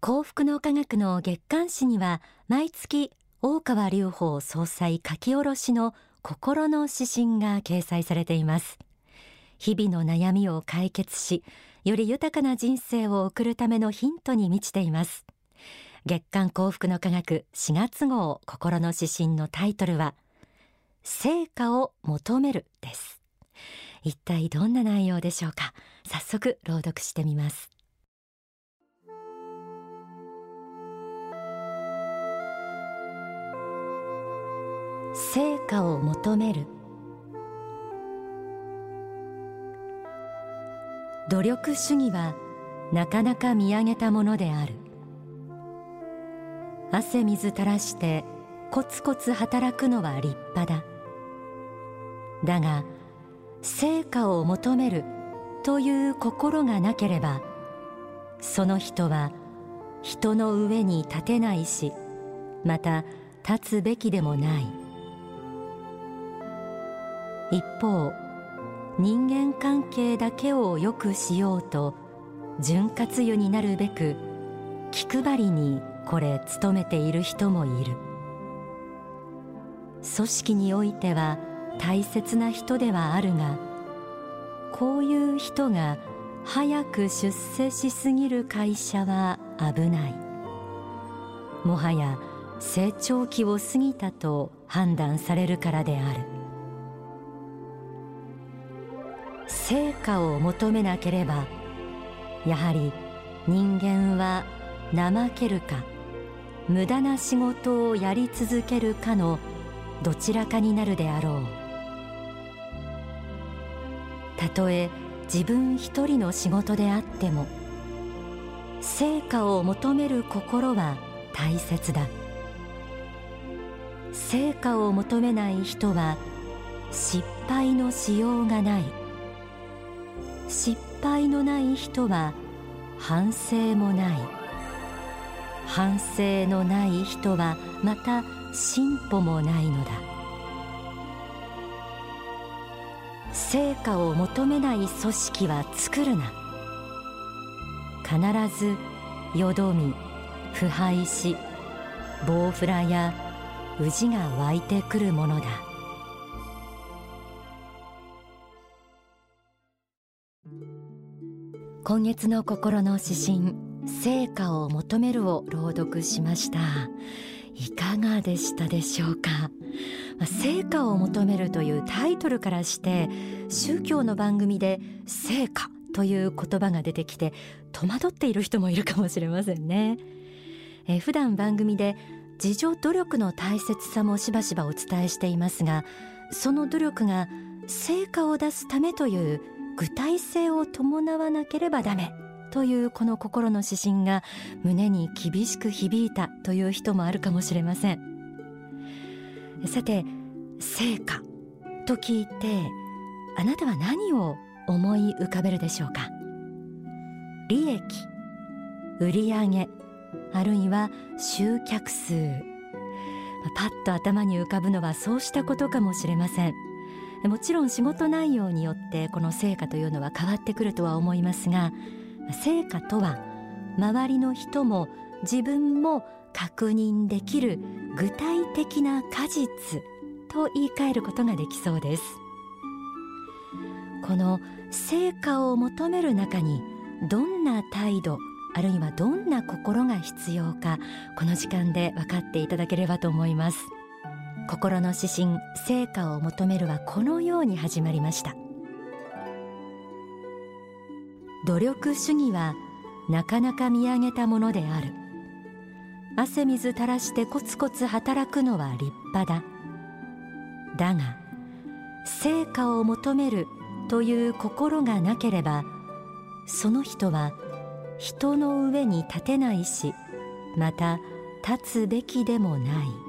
幸福の科学の月刊誌には毎月大川隆法総裁書き下ろしの心の指針が掲載されています。日々の悩みを解決しより豊かな人生を送るためのヒントに満ちています。月刊幸福の科学4月号心の指針のタイトルは成果を求めるです。一体どんな内容でしょうか。早速朗読してみます。成果を求める。努力主義はなかなか見上げたものである。汗水垂らしてコツコツ働くのは立派だ。だが成果を求めるという心がなければその人は人の上に立てないしまた立つべきでもない。一方人間関係だけを良くしようと潤滑油になるべく気配りにこれ努めている人もいる。組織においては大切な人ではあるがこういう人が早く出世しすぎる会社は危ない。もはや成長期を過ぎたと判断されるからである。成果を求めなければやはり人間は怠けるか無駄な仕事をやり続けるかのどちらかになるであろう。たとえ自分一人の仕事であっても成果を求める心は大切だ。成果を求めない人は失敗のしようがない。失敗のない人は反省もない。反省のない人はまた進歩もないのだ。成果を求めない組織は作るな。必ずよどみ腐敗しボウフラや宇治が湧いてくるものだ。今月の心の指針成果を求めるを朗読しました。いかがでしたでしょうか？成果を求めるというタイトルからして宗教の番組で成果という言葉が出てきて戸惑っている人もいるかもしれませんね。え普段番組で自助努力の大切さもしばしばお伝えしていますがその努力が成果を出すためという具体性を伴わなければダメというこの心の指針が胸に厳しく響いたという人もあるかもしれません。さて成果と聞いてあなたは何を思い浮かべるでしょうか？利益売上あるいは集客数。パッと頭に浮かぶのはそうしたことかもしれません。もちろん仕事内容によってこの成果というのは変わってくるとは思いますが成果とは周りの人も自分も確認できる具体的な果実と言い換えることができそうです。この成果を求める中にどんな態度あるいはどんな心が必要かこの時間で分かっていただければと思います。心の指針成果を求めるはこのように始まりました。努力主義はなかなか見上げたものである。汗水垂らしてコツコツ働くのは立派だ。だが成果を求めるという心がなければその人は人の上に立てないしまた立つべきでもない。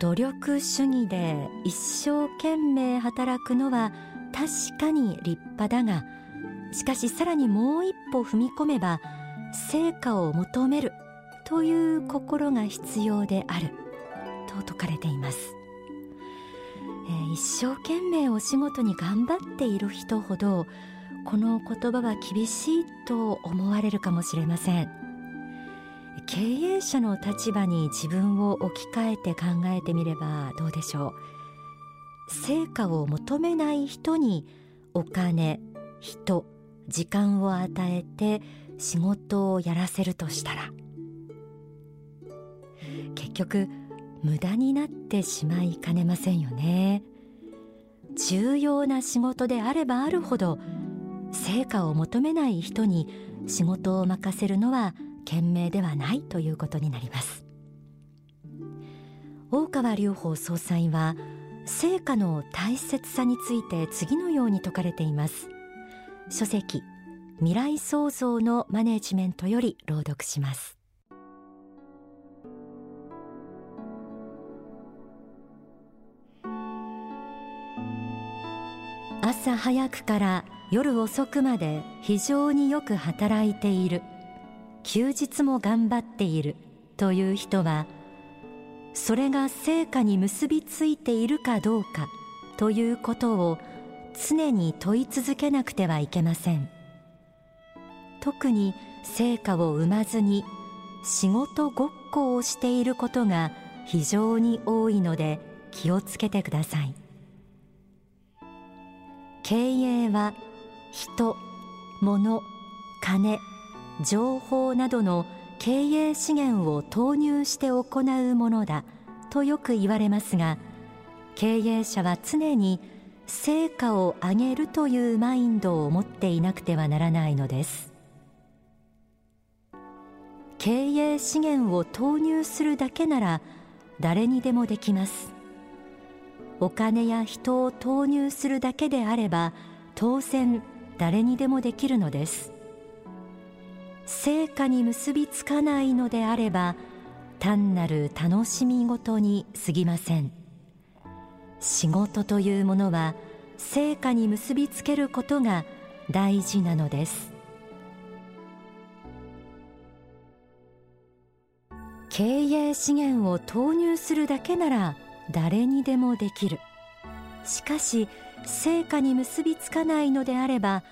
努力主義で一生懸命働くのは確かに立派だがしかしさらにもう一歩踏み込めば成果を求めるという心が必要であると説かれています、えー、一生懸命お仕事に頑張っている人ほどこの言葉は厳しいと思われるかもしれません。経営者の立場に自分を置き換えて考えてみればどうでしょう。成果を求めない人にお金人時間を与えて仕事をやらせるとしたら。結局無駄になってしまいかねませんよね。重要な仕事であればあるほど成果を求めない人に仕事を任せるのは賢明ではないということになります。大川隆法総裁は成果の大切さについて次のように説かれています。書籍未来創造のマネジメントより朗読します。朝早くから夜遅くまで非常によく働いている。休日も頑張っているという人はそれが成果に結びついているかどうかということを常に問い続けなくてはいけません。特に成果を生まずに仕事ごっこをしていることが非常に多いので気をつけてください。経営は人物金。情報などの経営資源を投入して行うものだとよく言われますが経営者は常に成果を上げるというマインドを持っていなくてはならないのです。経営資源を投入するだけなら誰にでもできます。お金や人を投入するだけであれば当然誰にでもできるのです。成果に結びつかないのであれば単なる楽しみ事に過ぎません。仕事というものは成果に結びつけることが大事なのです。経営資源を投入するだけなら誰にでもできる。しかし成果に結びつかないのであれば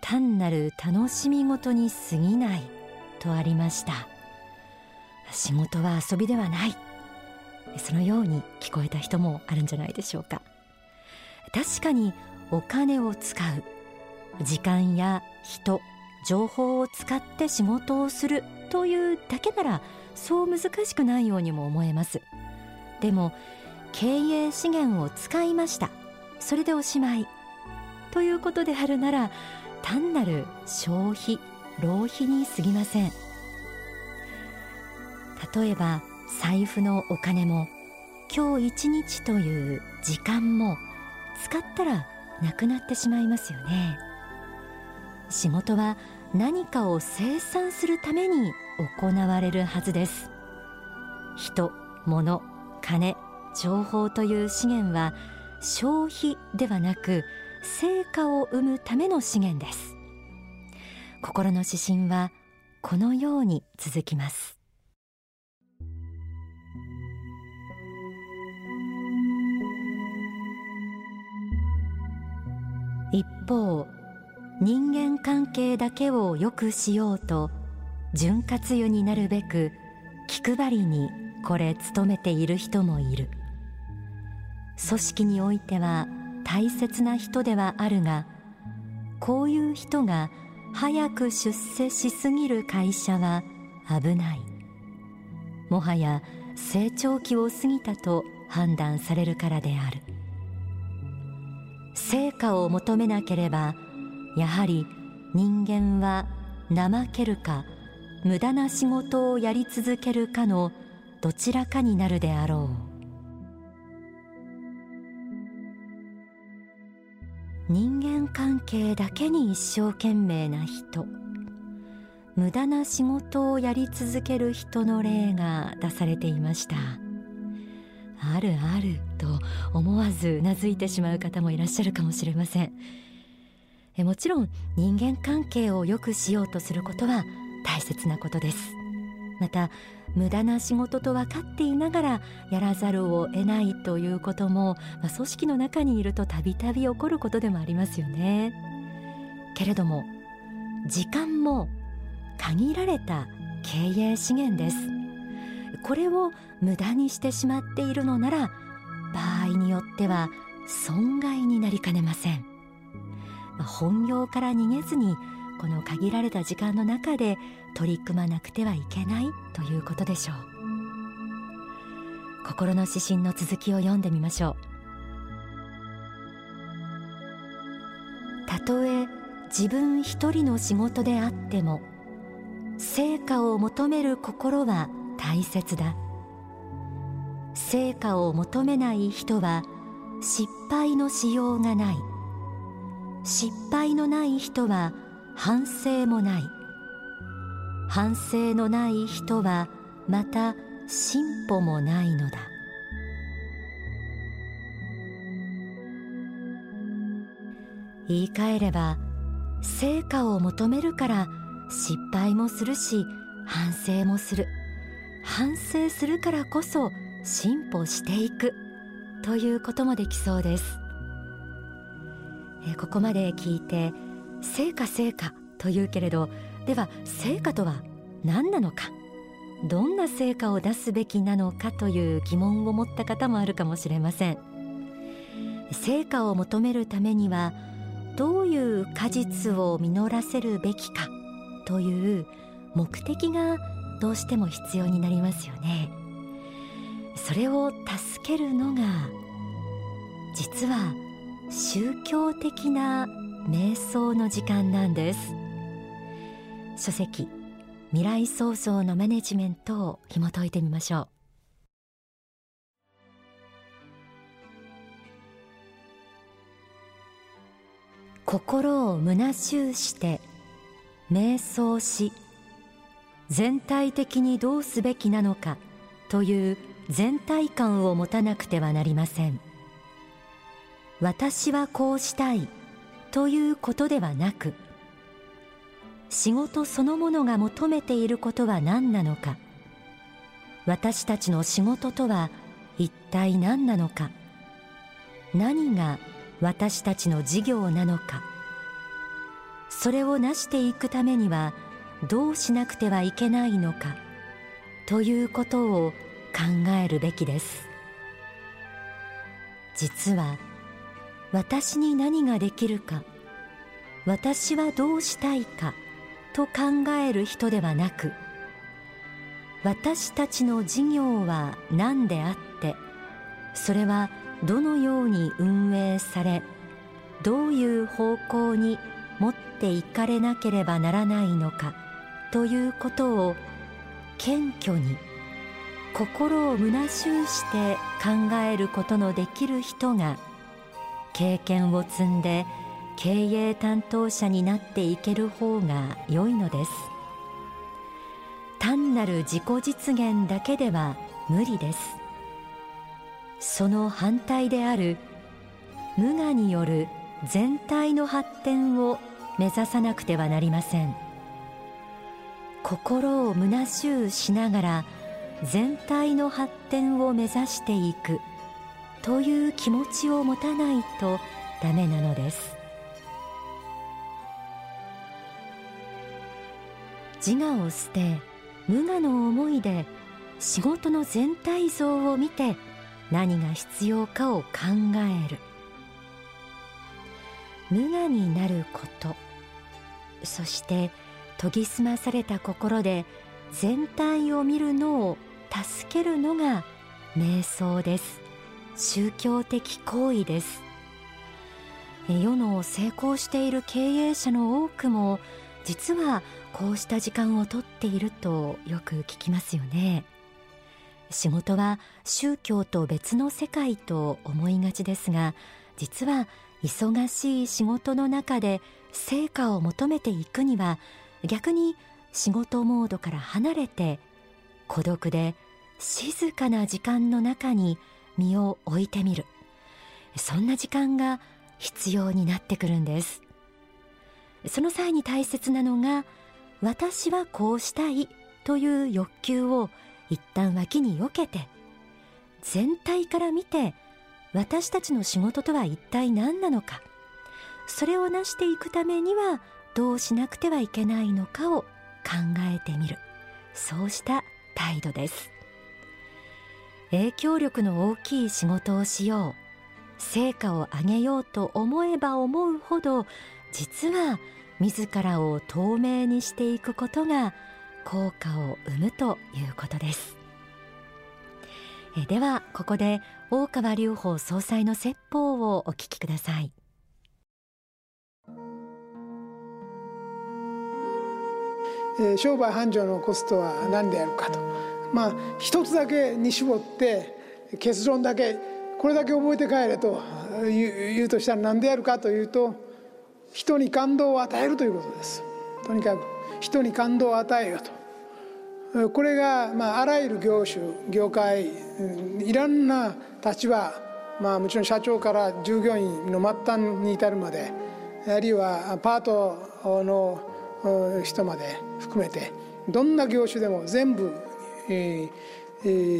単なる楽しみ事に過ぎないとありました。仕事は遊びではない。そのように聞こえた人もあるんじゃないでしょうか。確かにお金を使う時間や人情報を使って仕事をするというだけならそう難しくないようにも思えます。でも経営資源を使いました。それでおしまい。ということであるなら単なる消費浪費に過ぎません。例えば財布のお金も今日一日という時間も使ったらなくなってしまいますよね。仕事は何かを生産するために行われるはずです。人物金情報という資源は消費ではなく成果を生むための資源です。心の指針はこのように続きます。一方人間関係だけを良くしようと潤滑油になるべく気配りにこれ努めている人もいる。組織においては大切な人ではあるがこういう人が早く出世しすぎる会社は危ない。もはや成長期を過ぎたと判断されるからである。成果を求めなければやはり人間は怠けるか無駄な仕事をやり続けるかのどちらかになるであろう。人間関係だけに一生懸命な人。無駄な仕事をやり続ける人の例が出されていました。あるあると思わずうなずいてしまう方もいらっしゃるかもしれません。えもちろん人間関係を良くしようとすることは大切なことです。また無駄な仕事と分かっていながらやらざるを得ないということも、まあ、組織の中にいるとたびたび起こることでもありますよね。けれども時間も限られた経営資源です。これを無駄にしてしまっているのなら場合によっては損害になりかねません。本業から逃げずにこの限られた時間の中で取り組まなくてはいけないということでしょう。心の指針の続きを読んでみましょう。たとえ自分一人の仕事であっても成果を求める心は大切だ。成果を求めない人は失敗のしようがない。失敗のない人は反省もない。反省のない人はまた進歩もないのだ。言い換えれば成果を求めるから失敗もするし反省もする反省するからこそ進歩していくということもできそうです。えここまで聞いて成果成果というけれどでは成果とは何なのか？どんな成果を出すべきなのかという疑問を持った方もあるかもしれません。成果を求めるためにはどういう果実を実らせるべきかという目的がどうしても必要になりますよね。それを助けるのが実は宗教的な瞑想の時間なんです。書籍未来創造のマネジメントを紐解いてみましょう。心を虚しゅうして瞑想し全体的にどうすべきなのかという全体感を持たなくてはなりません。私はこうしたいということではなく仕事そのものが求めていることは何なのか。私たちの仕事とは一体何なのか。何が私たちの事業なのか。それを成していくためにはどうしなくてはいけないのか。ということを考えるべきです。実は私に何ができるか。私はどうしたいか。と考える人ではなく私たちの事業は何であってそれはどのように運営されどういう方向に持っていかれなければならないのかということを謙虚に心を虚しゅうして考えることのできる人が経験を積んで経営担当者になっていける方が良いのです。単なる自己実現だけでは無理です。その反対である無我による全体の発展を目指さなくてはなりません。心を虚しゅうしながら全体の発展を目指していくという気持ちを持たないとダメなのです。自我を捨て無我の思いで仕事の全体像を見て何が必要かを考える。無我になること。そして研ぎ澄まされた心で全体を見るのを助けるのが瞑想です。宗教的行為です。世の成功している経営者の多くも実はこうした時間をとっているとよく聞きますよね。仕事は宗教と別の世界と思いがちですが実は忙しい仕事の中で成果を求めていくには逆に仕事モードから離れて孤独で静かな時間の中に身を置いてみる。そんな時間が必要になってくるんです。その際に大切なのが私はこうしたいという欲求を一旦脇に避けて全体から見て私たちの仕事とは一体何なのかそれを成していくためにはどうしなくてはいけないのかを考えてみる。そうした態度です。影響力の大きい仕事をしよう成果を上げようと思えば思うほど実は自らを透明にしていくことが効果を生むということです。えではここで大川隆法総裁の説法をお聞きください。え商売繁盛のコストは何であるかと。まあ一つだけに絞って結論だけこれだけ覚えて帰れと言うとしたら何であるかというと人に感動を与えるということです。とにかく人に感動を与えようと。これが、まあ、あらゆる業種業界いろんな立場、まあ、もちろん社長から従業員の末端に至るまであるいはパートの人まで含めてどんな業種でも全部、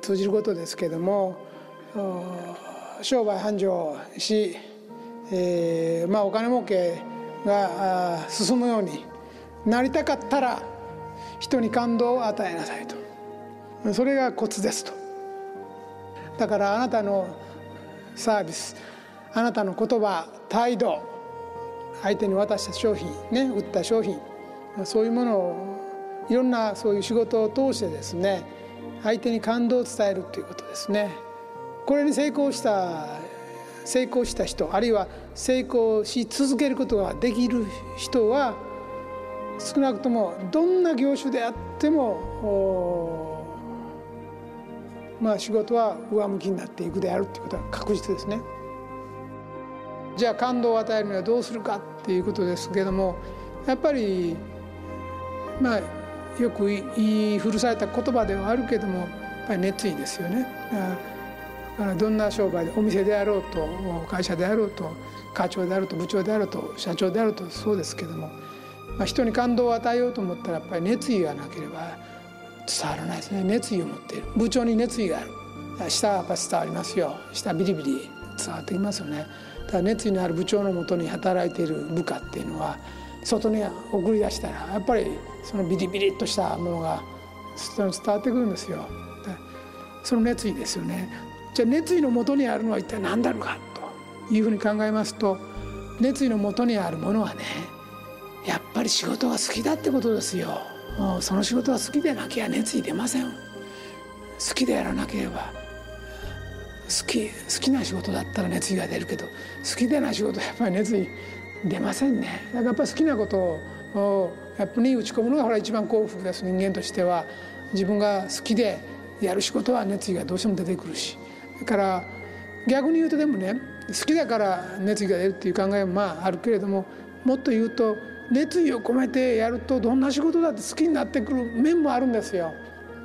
通じることですけれども商売繁盛し、まあ、お金儲けが進むようになりたかったら人に感動を与えなさいと。それがコツですと。だからあなたのサービスあなたの言葉態度相手に渡した商品ね売った商品そういうものをいろんなそういう仕事を通してですね相手に感動を伝えるということですね。これに成功した成功した人あるいは成功し続けることができる人は少なくともどんな業種であってもまあ仕事は上向きになっていくであるということは確実ですね。じゃあ感動を与えるにはどうするかっていうことですけどもやっぱりまあよく言い古された言葉ではあるけどもやっぱり熱意ですよね。どんな商売でお店であろうと会社であろうと課長であると部長であると社長であるとそうですけども、まあ、人に感動を与えようと思ったらやっぱり熱意がなければ伝わらないですね。熱意を持っている。部長に熱意がある。下はやっぱ伝わりますよ。下ビリビリ伝わってきますよね。ただ熱意のある部長のもとに働いている部下っていうのは外に送り出したらやっぱりそのビリビリっとしたものが伝わってくるんですよ。その熱意ですよね。じゃあ熱意のもとにあるのは一体何だろうかというふうに考えますと熱意のもとにあるものはねやっぱり仕事が好きだってことですよ。その仕事が好きでなきゃ熱意出ません。好きでやらなければ好き好きな仕事だったら熱意が出るけど好きでない仕事はやっぱり熱意出ませんね。だからやっぱ好きなことをやっぱり打ち込むのがほら一番幸福です。人間としては自分が好きでやる仕事は熱意がどうしても出てくるしだから逆に言うとでもね好きだから熱意が出るっていう考えもまああるけれどももっと言うと熱意を込めてやるとどんな仕事だって好きになってくる面もあるんですよ。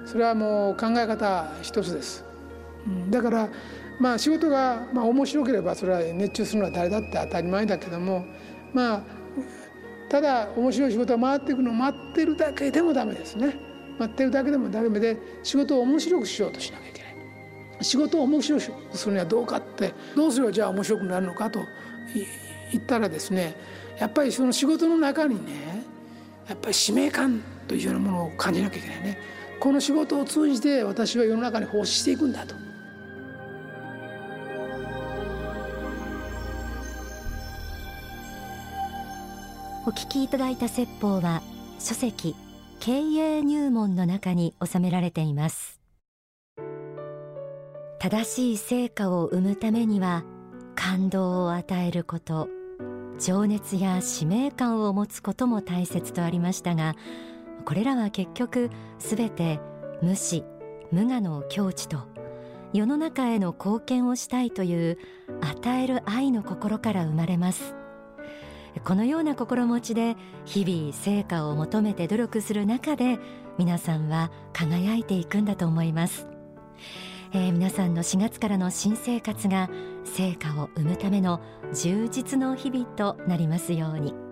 それはもう考え方一つです。うん、だからまあ仕事がまあ面白ければそれは熱中するのは誰だって当たり前だけどもまあただ面白い仕事が回っていくのを待ってるだけでもダメですね。待ってるだけでもダメで仕事を面白くしようとしなきゃいけない。仕事を面白くするにはどうかってどうすればじゃあ面白くなるのかと言ったらですねやっぱりその仕事の中にねやっぱり使命感というようなものを感じなきゃいけないねこの仕事を通じて私は世の中に奉仕していくんだと。お聞きいただいた説法は書籍経営入門の中に収められています正しい成果を生むためには感動を与えること情熱や使命感を持つことも大切とありましたがこれらは結局すべて無視無我の境地と世の中への貢献をしたいという与える愛の心から生まれます。このような心持ちで日々成果を求めて努力する中で皆さんは輝いていくんだと思います。えー、皆さんの4月からの新生活が成果を生むための充実の日々となりますように。